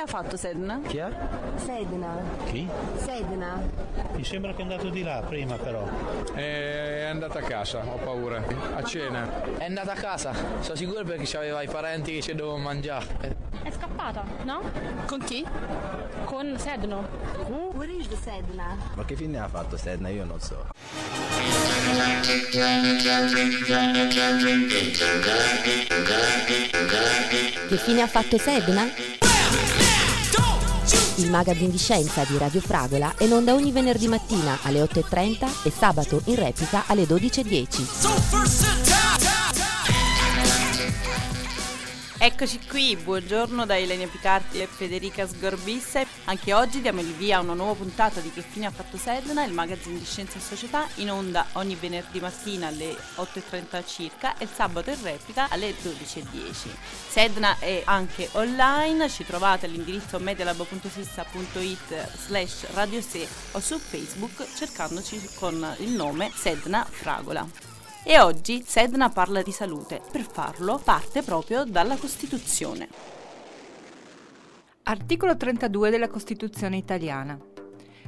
ha fatto Sedna? Chi è? Sedna. Chi? Sedna. Mi sembra che è andato di là prima però. È andata a casa, ho paura. A cena. È andata a casa, sono sicuro perché aveva i parenti che ci dovevano mangiare. È scappata, no? Con chi? Con Sedno. Where is the Sedna? Ma che fine ha fatto Sedna? Io non so. Che fine ha fatto Sedna? Il magazine di scienza di Radio Fragola è in onda ogni venerdì mattina alle 8.30 e sabato in replica alle 12.10. Eccoci qui, buongiorno da Elenia Picardi e Federica Sgorbisse. Anche oggi diamo il via a una nuova puntata di Che fine ha fatto Sedna, il magazine di scienza e società, in onda ogni venerdì mattina alle 8.30 circa e il sabato in replica alle 12.10. Sedna è anche online, ci trovate all'indirizzo medialab.sissa.it slash radiose o su Facebook cercandoci con il nome Sedna Fragola. E oggi Sedna parla di salute. Per farlo parte proprio dalla Costituzione. Articolo 32 della Costituzione italiana.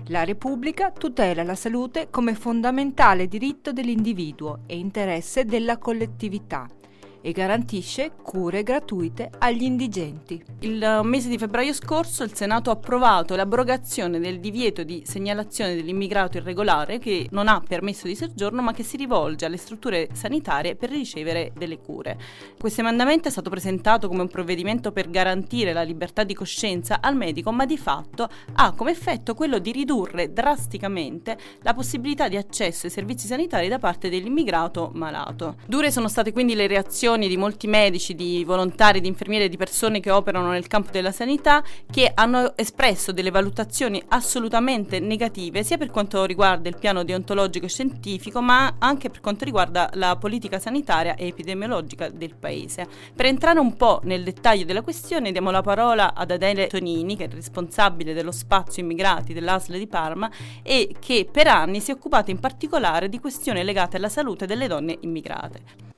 La Repubblica tutela la salute come fondamentale diritto dell'individuo e interesse della collettività e garantisce cure gratuite agli indigenti. Il mese di febbraio scorso il Senato ha approvato l'abrogazione del divieto di segnalazione dell'immigrato irregolare che non ha permesso di soggiorno ma che si rivolge alle strutture sanitarie per ricevere delle cure. Questo emendamento è stato presentato come un provvedimento per garantire la libertà di coscienza al medico ma di fatto ha come effetto quello di ridurre drasticamente la possibilità di accesso ai servizi sanitari da parte dell'immigrato malato. Dure sono state quindi le reazioni di molti medici, di volontari, di infermieri e di persone che operano nel campo della sanità che hanno espresso delle valutazioni assolutamente negative sia per quanto riguarda il piano deontologico e scientifico ma anche per quanto riguarda la politica sanitaria e epidemiologica del paese. Per entrare un po' nel dettaglio della questione diamo la parola ad Adele Tonini che è responsabile dello spazio immigrati dell'ASL di Parma e che per anni si è occupata in particolare di questioni legate alla salute delle donne immigrate.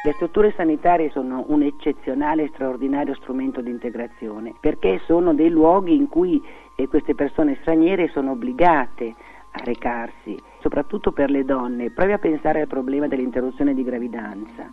Le strutture sanitarie sono un eccezionale e straordinario strumento di integrazione perché sono dei luoghi in cui eh, queste persone straniere sono obbligate a recarsi, soprattutto per le donne. Provi a pensare al problema dell'interruzione di gravidanza.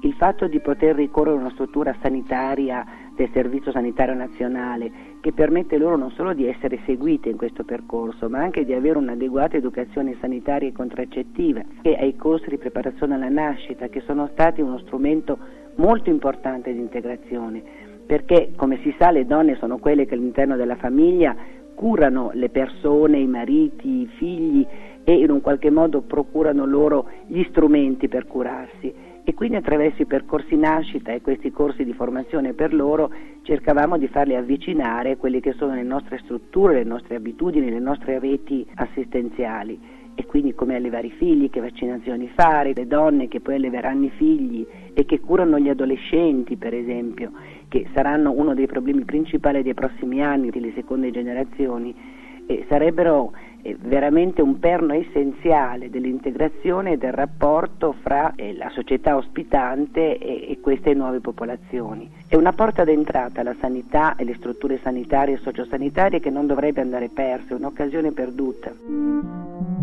Il fatto di poter ricorrere a una struttura sanitaria del Servizio Sanitario Nazionale che permette loro non solo di essere seguite in questo percorso, ma anche di avere un'adeguata educazione sanitaria e contraccettiva e ai corsi di preparazione alla nascita che sono stati uno strumento molto importante di integrazione, perché come si sa le donne sono quelle che all'interno della famiglia curano le persone, i mariti, i figli e in un qualche modo procurano loro gli strumenti per curarsi e quindi attraverso i percorsi nascita e questi corsi di formazione per loro cercavamo di farli avvicinare a quelle che sono le nostre strutture, le nostre abitudini, le nostre reti assistenziali. E quindi come allevare i figli, che vaccinazioni fare, le donne che poi alleveranno i figli e che curano gli adolescenti per esempio, che saranno uno dei problemi principali dei prossimi anni, delle seconde generazioni, sarebbero veramente un perno essenziale dell'integrazione e del rapporto fra eh, la società ospitante e, queste nuove popolazioni. È una porta d'entrata alla sanità e le strutture sanitarie e sociosanitarie che non dovrebbe andare persa, è un'occasione perduta.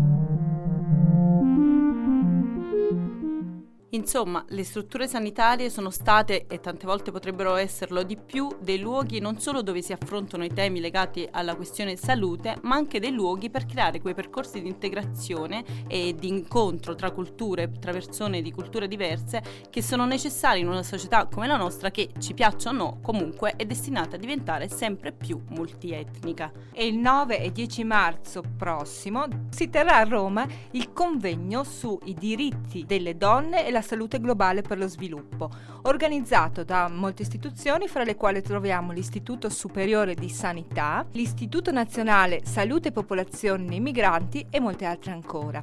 Insomma, le strutture sanitarie sono state, e tante volte potrebbero esserlo di più, dei luoghi non solo dove si affrontano i temi legati alla questione salute, ma anche dei luoghi per creare quei percorsi di integrazione e di incontro tra culture, tra persone di culture diverse, che sono necessari in una società come la nostra che, ci piaccia o no, comunque è destinata a diventare sempre più multietnica. E il 9 e 10 marzo prossimo si terrà a Roma il convegno sui diritti delle donne e la salute globale per lo sviluppo, organizzato da molte istituzioni, fra le quali troviamo l'Istituto Superiore di Sanità, l'Istituto Nazionale Salute e Popolazioni Migranti e molte altre ancora.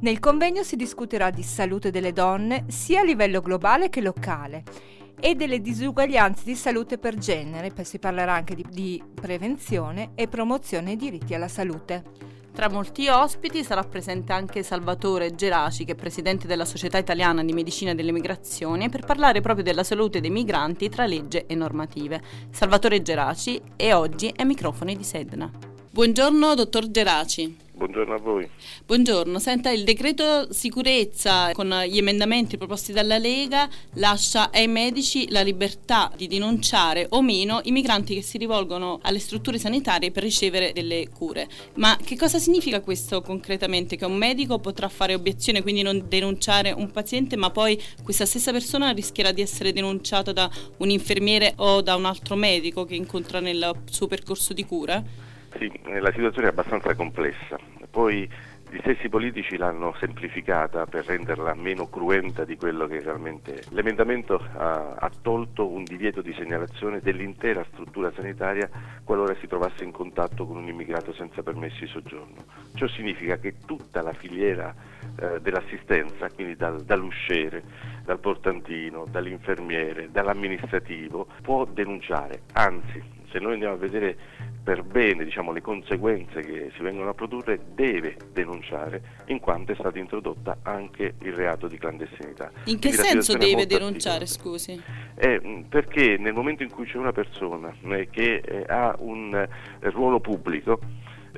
Nel convegno si discuterà di salute delle donne sia a livello globale che locale e delle disuguaglianze di salute per genere, poi si parlerà anche di, di prevenzione e promozione dei diritti alla salute. Tra molti ospiti sarà presente anche Salvatore Geraci, che è presidente della Società Italiana di Medicina delle Migrazioni, per parlare proprio della salute dei migranti tra legge e normative. Salvatore Geraci e oggi ai microfoni di Sedna. Buongiorno, dottor Geraci. Buongiorno a voi. Buongiorno, senta il decreto sicurezza con gli emendamenti proposti dalla Lega lascia ai medici la libertà di denunciare o meno i migranti che si rivolgono alle strutture sanitarie per ricevere delle cure. Ma che cosa significa questo concretamente? Che un medico potrà fare obiezione, quindi non denunciare un paziente, ma poi questa stessa persona rischierà di essere denunciata da un infermiere o da un altro medico che incontra nel suo percorso di cura? Sì, la situazione è abbastanza complessa. Poi gli stessi politici l'hanno semplificata per renderla meno cruenta di quello che realmente è. L'emendamento ha, ha, tolto un divieto di segnalazione dell'intera struttura sanitaria qualora si trovasse in contatto con un immigrato senza permessi di soggiorno. Ciò significa che tutta la filiera eh, dell'assistenza, quindi dal, dall'usciere, dal portantino, dall'infermiere, dall'amministrativo, può denunciare, anzi se noi andiamo a vedere per bene diciamo, le conseguenze che si vengono a produrre deve denunciare in quanto è stata introdotta anche il reato di clandestinità. In che Quindi senso deve denunciare, scusi? Eh, perché nel momento in cui c'è una persona eh, che eh, ha un eh, ruolo pubblico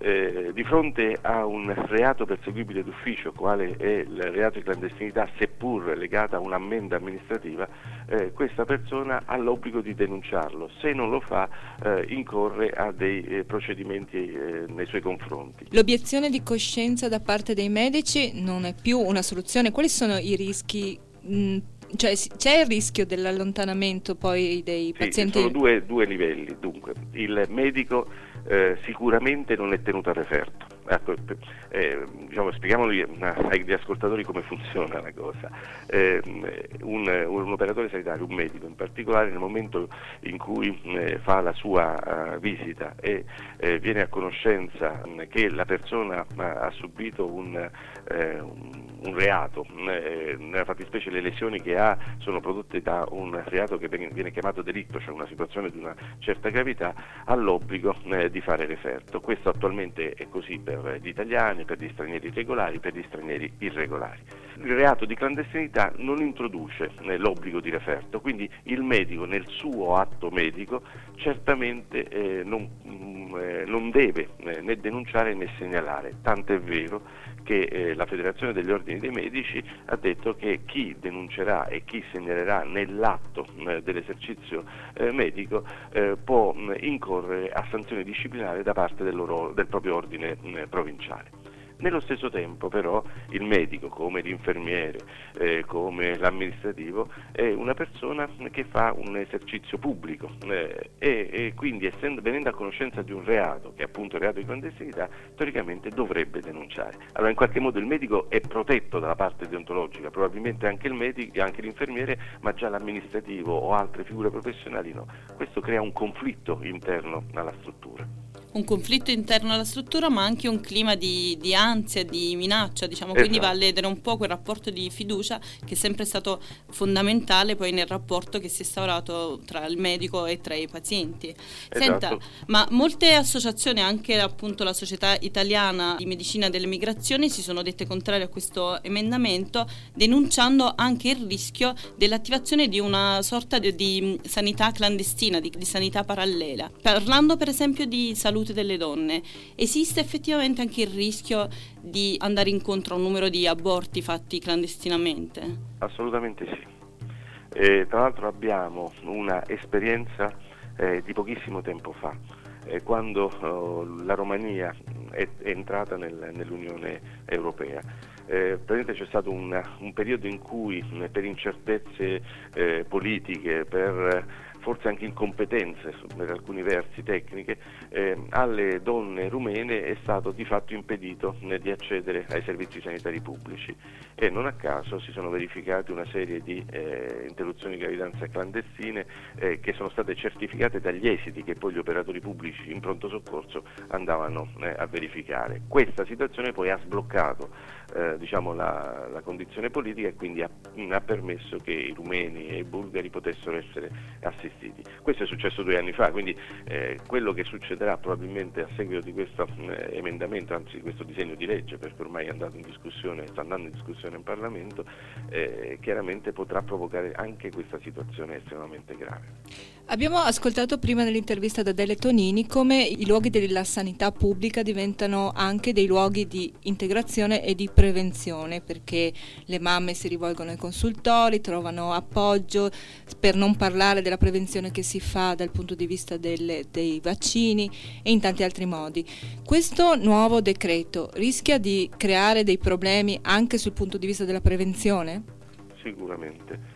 eh, di fronte a un reato perseguibile d'ufficio, quale è il reato di clandestinità, seppur legata a un'ammenda amministrativa, eh, questa persona ha l'obbligo di denunciarlo. Se non lo fa, eh, incorre a dei eh, procedimenti eh, nei suoi confronti. L'obiezione di coscienza da parte dei medici non è più una soluzione. Quali sono i rischi? Mh, cioè, c'è il rischio dell'allontanamento poi dei sì, pazienti? Ci sono due, due livelli. Dunque, il medico eh, sicuramente non è tenuto a referto. Ecco, eh, diciamo, spieghiamo agli ascoltatori come funziona la cosa. Eh, un, un, operatore sanitario, un medico in particolare, nel momento in cui eh, fa la sua uh, visita e eh, viene a conoscenza che la persona ha subito un, eh, un, reato, nella fattispecie le lesioni che ha sono prodotte da un reato che viene chiamato delitto, cioè una situazione di una certa gravità, ha l'obbligo di fare referto. Questo attualmente è così per per gli italiani, per gli stranieri regolari, per gli stranieri irregolari. Il reato di clandestinità non introduce l'obbligo di referto, quindi il medico nel suo atto medico certamente eh, non, mm, eh, non, deve eh, né denunciare né segnalare, tanto è vero che eh, la Federazione degli Ordini dei Medici ha detto che chi denuncerà e chi segnalerà nell'atto eh, dell'esercizio eh, medico eh, può mh, incorrere a sanzioni disciplinari da parte del, loro, del proprio ordine mh, provinciale. Nello stesso tempo però il medico, come l'infermiere, eh, come l'amministrativo, è una persona che fa un esercizio pubblico eh, e, e, quindi essendo, venendo a conoscenza di un reato, che è appunto il reato di clandestinità, teoricamente dovrebbe denunciare. Allora in qualche modo il medico è protetto dalla parte deontologica, probabilmente anche il medico, anche l'infermiere, ma già l'amministrativo o altre figure professionali no. Questo crea un conflitto interno alla struttura un conflitto interno alla struttura, ma anche un clima di, di ansia, di minaccia, diciamo, esatto. quindi va a ledere un po' quel rapporto di fiducia che è sempre stato fondamentale poi nel rapporto che si è instaurato tra il medico e tra i pazienti. Esatto. Senta, ma molte associazioni, anche appunto la Società Italiana di Medicina delle Migrazioni, si sono dette contrarie a questo emendamento, denunciando anche il rischio dell'attivazione di una sorta di, di sanità clandestina, di, di sanità parallela. Parlando per esempio di salute salute delle donne, esiste effettivamente anche il rischio di andare incontro a un numero di aborti fatti clandestinamente? Assolutamente sì. Eh, tra l'altro abbiamo una esperienza eh, di pochissimo tempo fa, eh, quando oh, la Romania è, è entrata nel, nell'Unione Europea. Eh, c'è stato un, un, periodo in cui per incertezze eh, politiche, per forse anche incompetenze per alcuni versi tecniche, eh, alle donne rumene è stato di fatto impedito eh, di accedere ai servizi sanitari pubblici e non a caso si sono verificate una serie di eh, interruzioni di gravidanza clandestine eh, che sono state certificate dagli esiti che poi gli operatori pubblici in pronto soccorso andavano eh, a verificare. Questa situazione poi ha sbloccato eh, diciamo, la, la, condizione politica e quindi ha, ha permesso che i rumeni e i bulgari potessero essere assistiti. Questo è successo due anni fa, quindi eh, quello che succederà probabilmente a seguito di questo eh, emendamento, anzi di questo disegno di legge, perché ormai è andato in discussione, sta andando in discussione in Parlamento, eh, chiaramente potrà provocare anche questa situazione estremamente grave. Abbiamo ascoltato prima nell'intervista da Dele Tonini come i luoghi della sanità pubblica diventano anche dei luoghi di integrazione e di prevenzione perché le mamme si rivolgono ai consultori, trovano appoggio per non parlare della prevenzione che si fa dal punto di vista delle, dei vaccini e in tanti altri modi. Questo nuovo decreto rischia di creare dei problemi anche sul punto di vista della prevenzione? Sicuramente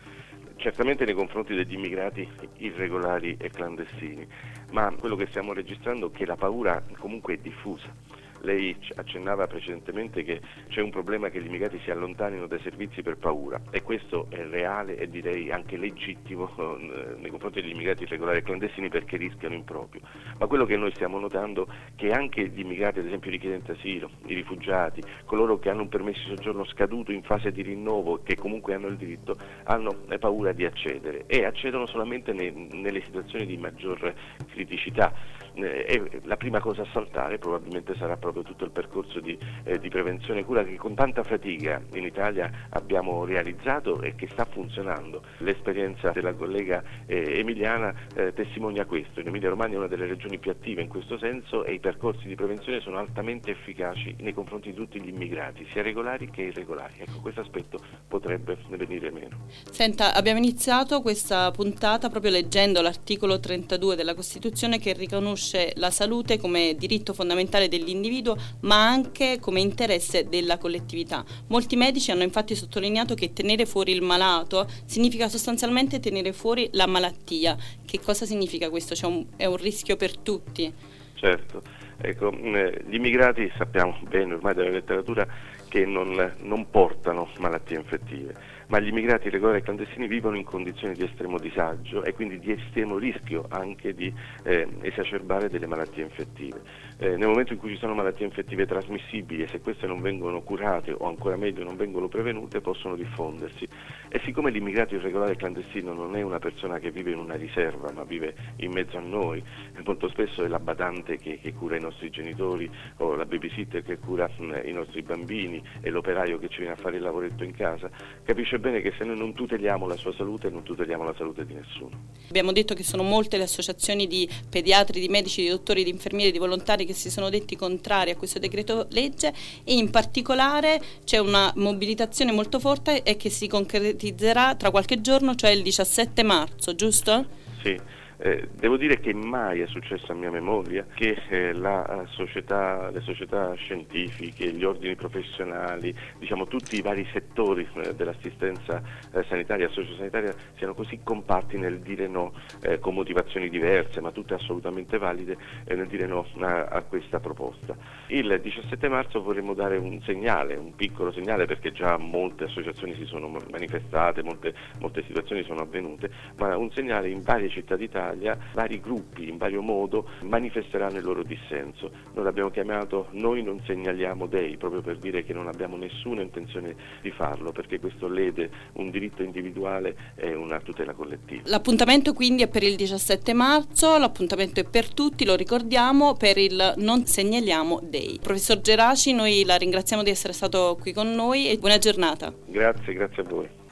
certamente nei confronti degli immigrati irregolari e clandestini, ma quello che stiamo registrando è che la paura comunque è diffusa lei accennava precedentemente che c'è un problema che gli immigrati si allontanino dai servizi per paura e questo è reale e direi anche legittimo eh, nei confronti degli immigrati irregolari e clandestini perché rischiano improprio. Ma quello che noi stiamo notando è che anche gli immigrati, ad esempio i richiedenti asilo, i rifugiati, coloro che hanno un permesso di soggiorno scaduto in fase di rinnovo e che comunque hanno il diritto, hanno paura di accedere e accedono solamente ne, nelle situazioni di maggior criticità. Eh, e la prima cosa a saltare probabilmente sarà proprio tutto il percorso di, eh, di, prevenzione e cura che con tanta fatica in Italia abbiamo realizzato e che sta funzionando. L'esperienza della collega eh, Emiliana testimonia questo. In Emilia Romagna è una delle regioni più attive in questo senso e i percorsi di prevenzione sono altamente efficaci nei confronti di tutti gli immigrati, sia regolari che irregolari. Ecco, questo aspetto potrebbe venire meno. Senta, abbiamo iniziato questa puntata proprio leggendo l'articolo 32 della Costituzione che riconosce riconosce la salute come diritto fondamentale dell'individuo ma anche come interesse della collettività. Molti medici hanno infatti sottolineato che tenere fuori il malato significa sostanzialmente tenere fuori la malattia. Che cosa significa questo? Cioè un, è un rischio per tutti? Certo, ecco, eh, gli immigrati sappiamo bene ormai dalla letteratura che non, non portano malattie infettive ma gli immigrati irregolari e clandestini vivono in condizioni di estremo disagio e quindi di estremo rischio anche di eh, esacerbare delle malattie infettive. Eh, nel momento in cui ci sono malattie infettive trasmissibili e se queste non vengono curate o ancora meglio non vengono prevenute possono diffondersi e siccome l'immigrato irregolare clandestino non è una persona che vive in una riserva ma vive in mezzo a noi, molto spesso è la badante che, che cura i nostri genitori o la babysitter che cura mh, i nostri bambini e l'operaio che ci viene a fare il lavoretto in casa, capisce bene che se noi non tuteliamo la sua salute non tuteliamo la salute di nessuno. Abbiamo detto che sono molte le associazioni di pediatri, di medici, di dottori, di infermieri, di volontari che si sono detti contrari a questo decreto legge e in particolare c'è una mobilitazione molto forte e che si concretizzerà tra qualche giorno, cioè il 17 marzo, giusto? Sì. Eh, devo dire che mai è successo a mia memoria che eh, la società, le società scientifiche, gli ordini professionali, diciamo tutti i vari settori eh, dell'assistenza eh, sanitaria e sociosanitaria siano così compatti nel dire no eh, con motivazioni diverse, ma tutte assolutamente valide, nel dire no a, a, questa proposta. Il 17 marzo vorremmo dare un segnale, un piccolo segnale, perché già molte associazioni si sono manifestate, molte, molte situazioni sono avvenute, ma un segnale in varie città d'Italia Italia vari gruppi in vario modo manifesteranno il loro dissenso. Noi l'abbiamo chiamato Noi non segnaliamo dei, proprio per dire che non abbiamo nessuna intenzione di farlo, perché questo lede un diritto individuale e una tutela collettiva. L'appuntamento quindi è per il 17 marzo, l'appuntamento è per tutti, lo ricordiamo, per il Non segnaliamo dei. Professor Geraci, noi la ringraziamo di essere stato qui con noi e buona giornata. Grazie, grazie a voi.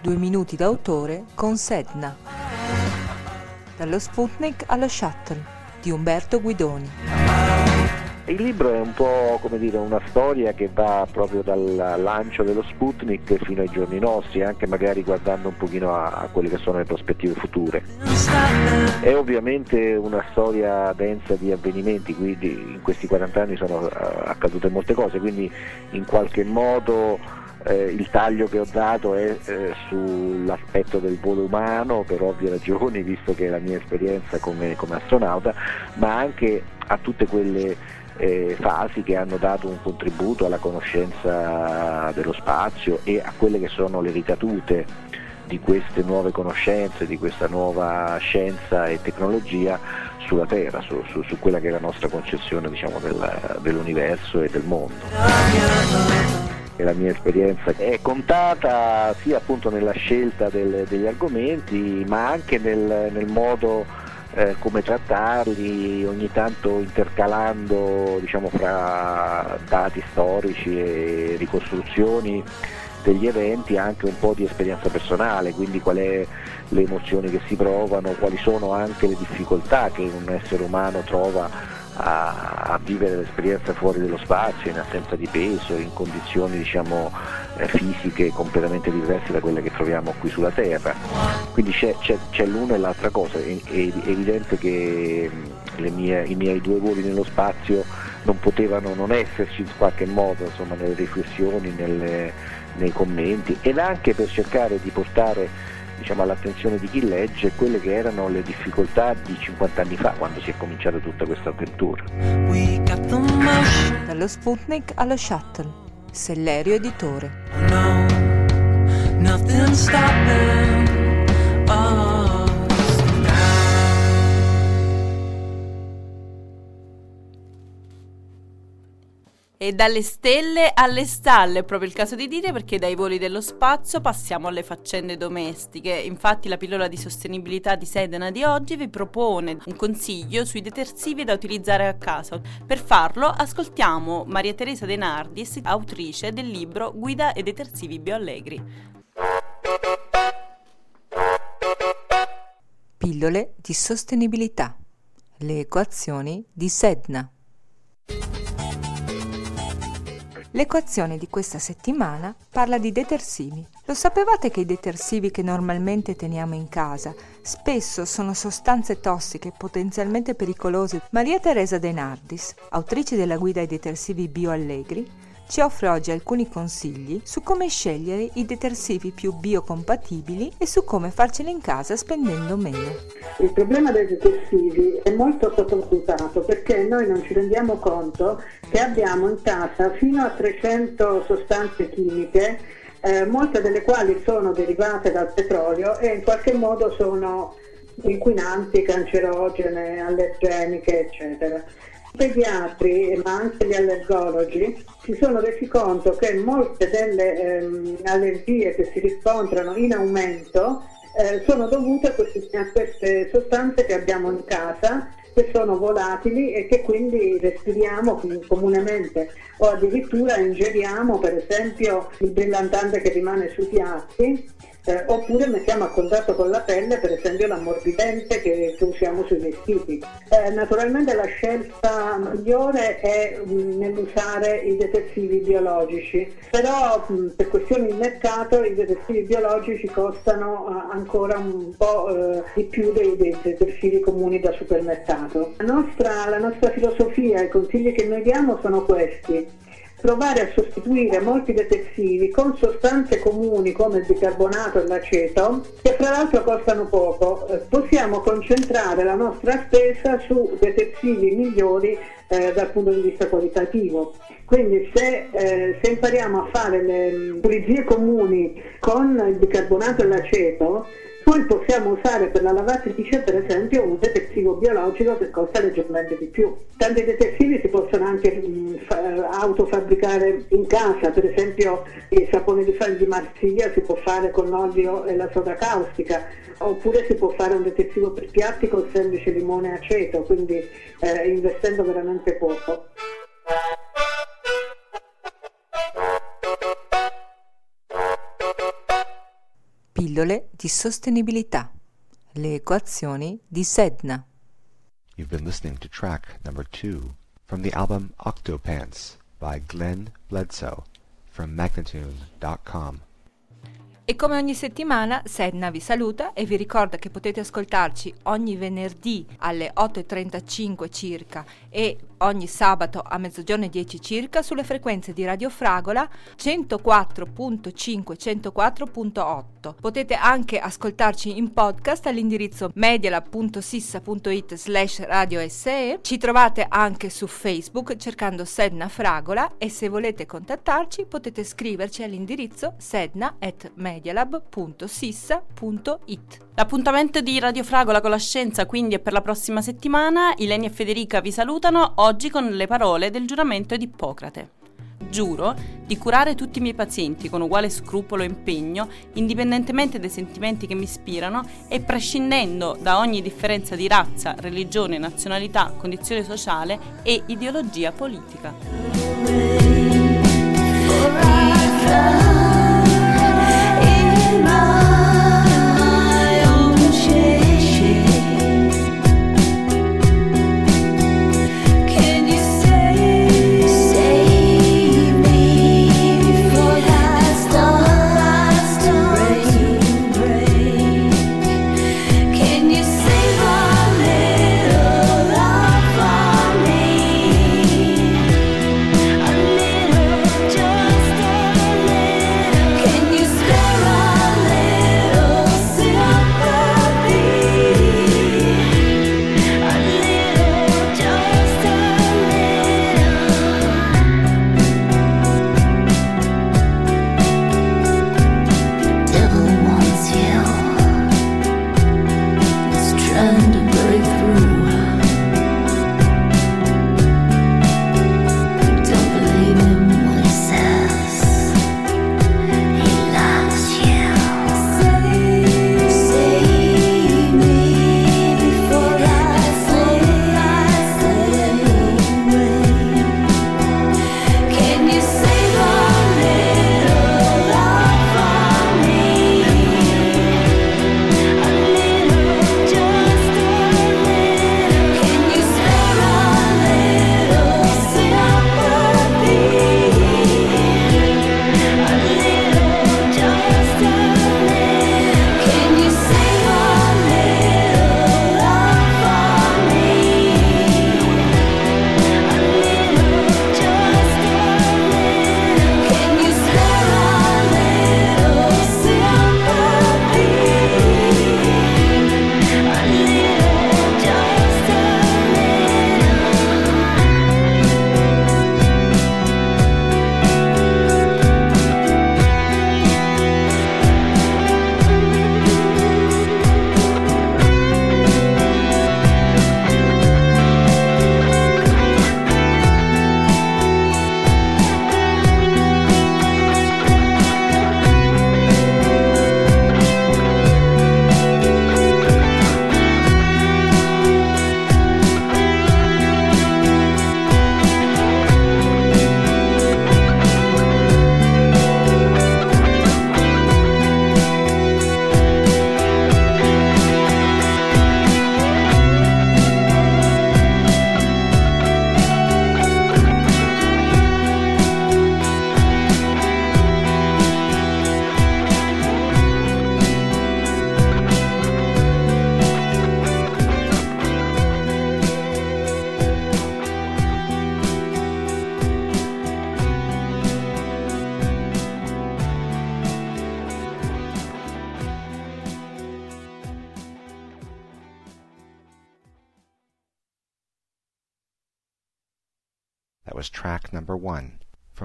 Due minuti d'autore con Sedna. Dallo Sputnik allo Shuttle di Umberto Guidoni. Il libro è un po' come dire una storia che va proprio dal lancio dello Sputnik fino ai giorni nostri, anche magari guardando un pochino a, a quelle che sono le prospettive future. È ovviamente una storia densa di avvenimenti, quindi in questi 40 anni sono uh, accadute molte cose, quindi in qualche modo eh, il taglio che ho dato è eh, sull'aspetto del volo umano per ovvie ragioni, visto che è la mia esperienza come, come astronauta, ma anche a tutte quelle eh, fasi che hanno dato un contributo alla conoscenza dello spazio e a quelle che sono le ricadute di queste nuove conoscenze, di questa nuova scienza e tecnologia sulla Terra, su, su, su quella che è la nostra concezione diciamo, del, dell'universo e del mondo. la mia esperienza è contata sia appunto nella scelta del, degli argomenti ma anche nel, nel modo eh, come trattarli, ogni tanto intercalando diciamo, fra dati storici e ricostruzioni degli eventi anche un po' di esperienza personale, quindi qual è le emozioni che si provano, quali sono anche le difficoltà che un essere umano trova a, a vivere l'esperienza fuori dello spazio, in assenza di peso, in condizioni diciamo, eh, fisiche completamente diverse da quelle che troviamo qui sulla Terra. Quindi c'è, c'è, c'è l'una e l'altra cosa, è, è evidente che mie, i miei due voli nello spazio non potevano non esserci in qualche modo insomma, nelle riflessioni, nelle, nei commenti ed anche per cercare di portare diciamo, all'attenzione di chi legge quelle che erano le difficoltà di 50 anni fa quando si è cominciata tutta questa avventura. Dallo Sputnik allo Shuttle, Sellerio Editore. Oh, E dalle stelle alle stalle, è proprio il caso di dire, perché dai voli dello spazio passiamo alle faccende domestiche. Infatti la pillola di sostenibilità di Sedena di oggi vi propone un consiglio sui detersivi da utilizzare a casa. Per farlo ascoltiamo Maria Teresa De Nardis, autrice del libro Guida ai detersivi bioallegri. Pillole di sostenibilità. Le equazioni di Sedna. L'equazione di questa settimana parla di detersivi. Lo sapevate che i detersivi che normalmente teniamo in casa spesso sono sostanze tossiche potenzialmente pericolose? Maria Teresa De Nardis, autrice della guida ai detersivi bioallegri, ci offre oggi alcuni consigli su come scegliere i detersivi più biocompatibili e su come farceli in casa spendendo meno. Il problema dei detersivi è molto sottovalutato perché noi non ci rendiamo conto che abbiamo in casa fino a 300 sostanze chimiche, eh, molte delle quali sono derivate dal petrolio e in qualche modo sono inquinanti, cancerogene, allergeniche, eccetera pediatri, ma anche gli allergologi, si sono resi conto che molte delle ehm, allergie che si riscontrano in aumento eh, sono dovute a queste, a queste sostanze che abbiamo in casa che sono volatili e che quindi respiriamo comunemente. O addirittura ingeriamo per esempio il brillantante che rimane sui piatti eh, oppure mettiamo a contatto con la pelle per esempio l'ammorbidente che, che usiamo sui vestiti. Eh, naturalmente la scelta migliore è mh, mm, nell'usare i detersivi biologici, però mh, mm, per questioni di mercato i detersivi biologici costano uh, ancora un po' uh, di più dei, dei, detersivi comuni da supermercato. La nostra, la nostra filosofia, i consigli che noi diamo sono questi provare a sostituire molti detersivi con sostanze comuni come il bicarbonato e l'aceto, che fra l'altro costano poco. Eh, possiamo concentrare la nostra spesa su detersivi migliori eh, dal punto di vista qualitativo. Quindi se, eh, se impariamo a fare le mm, pulizie comuni con il bicarbonato e l'aceto, poi possiamo usare per la lavatrice per esempio un detersivo biologico che costa leggermente di più. Tanti detersivi si possono anche mh, mm, fa- autofabbricare in casa, per esempio il sapone di, di Marsiglia si può fare con l'olio e la soda caustica, oppure si può fare un detersivo per piatti con semplice limone e aceto, quindi eh, investendo veramente poco. Pillole di sostenibilità. Le equazioni di Sedna. You've been listening to track number two from the album Octopants by Glenn Bledsoe from Magnatune.com. E come ogni settimana Sedna vi saluta e vi ricorda che potete ascoltarci ogni venerdì alle 8.35 circa e ogni sabato a mezzogiorno e 10 circa sulle frequenze di Radio Fragola 104.5 104.8. Potete anche ascoltarci in podcast all'indirizzo medialab.sissa.it slash radio SE. Ci trovate anche su Facebook cercando Sedna Fragola e se volete contattarci potete scriverci all'indirizzo sedna.medialab.sissa.it. L'appuntamento di Radio Fragola con la scienza quindi è per la prossima settimana. Ilenia e Federica vi salutano oggi con le parole del giuramento di Ippocrate. Giuro di curare tutti i miei pazienti con uguale scrupolo e impegno, indipendentemente dai sentimenti che mi ispirano e prescindendo da ogni differenza di razza, religione, nazionalità, condizione sociale e ideologia politica.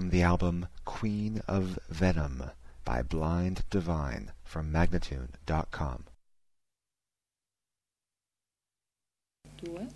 from the album Queen of Venom by Blind Divine from Magnatune.com. Do?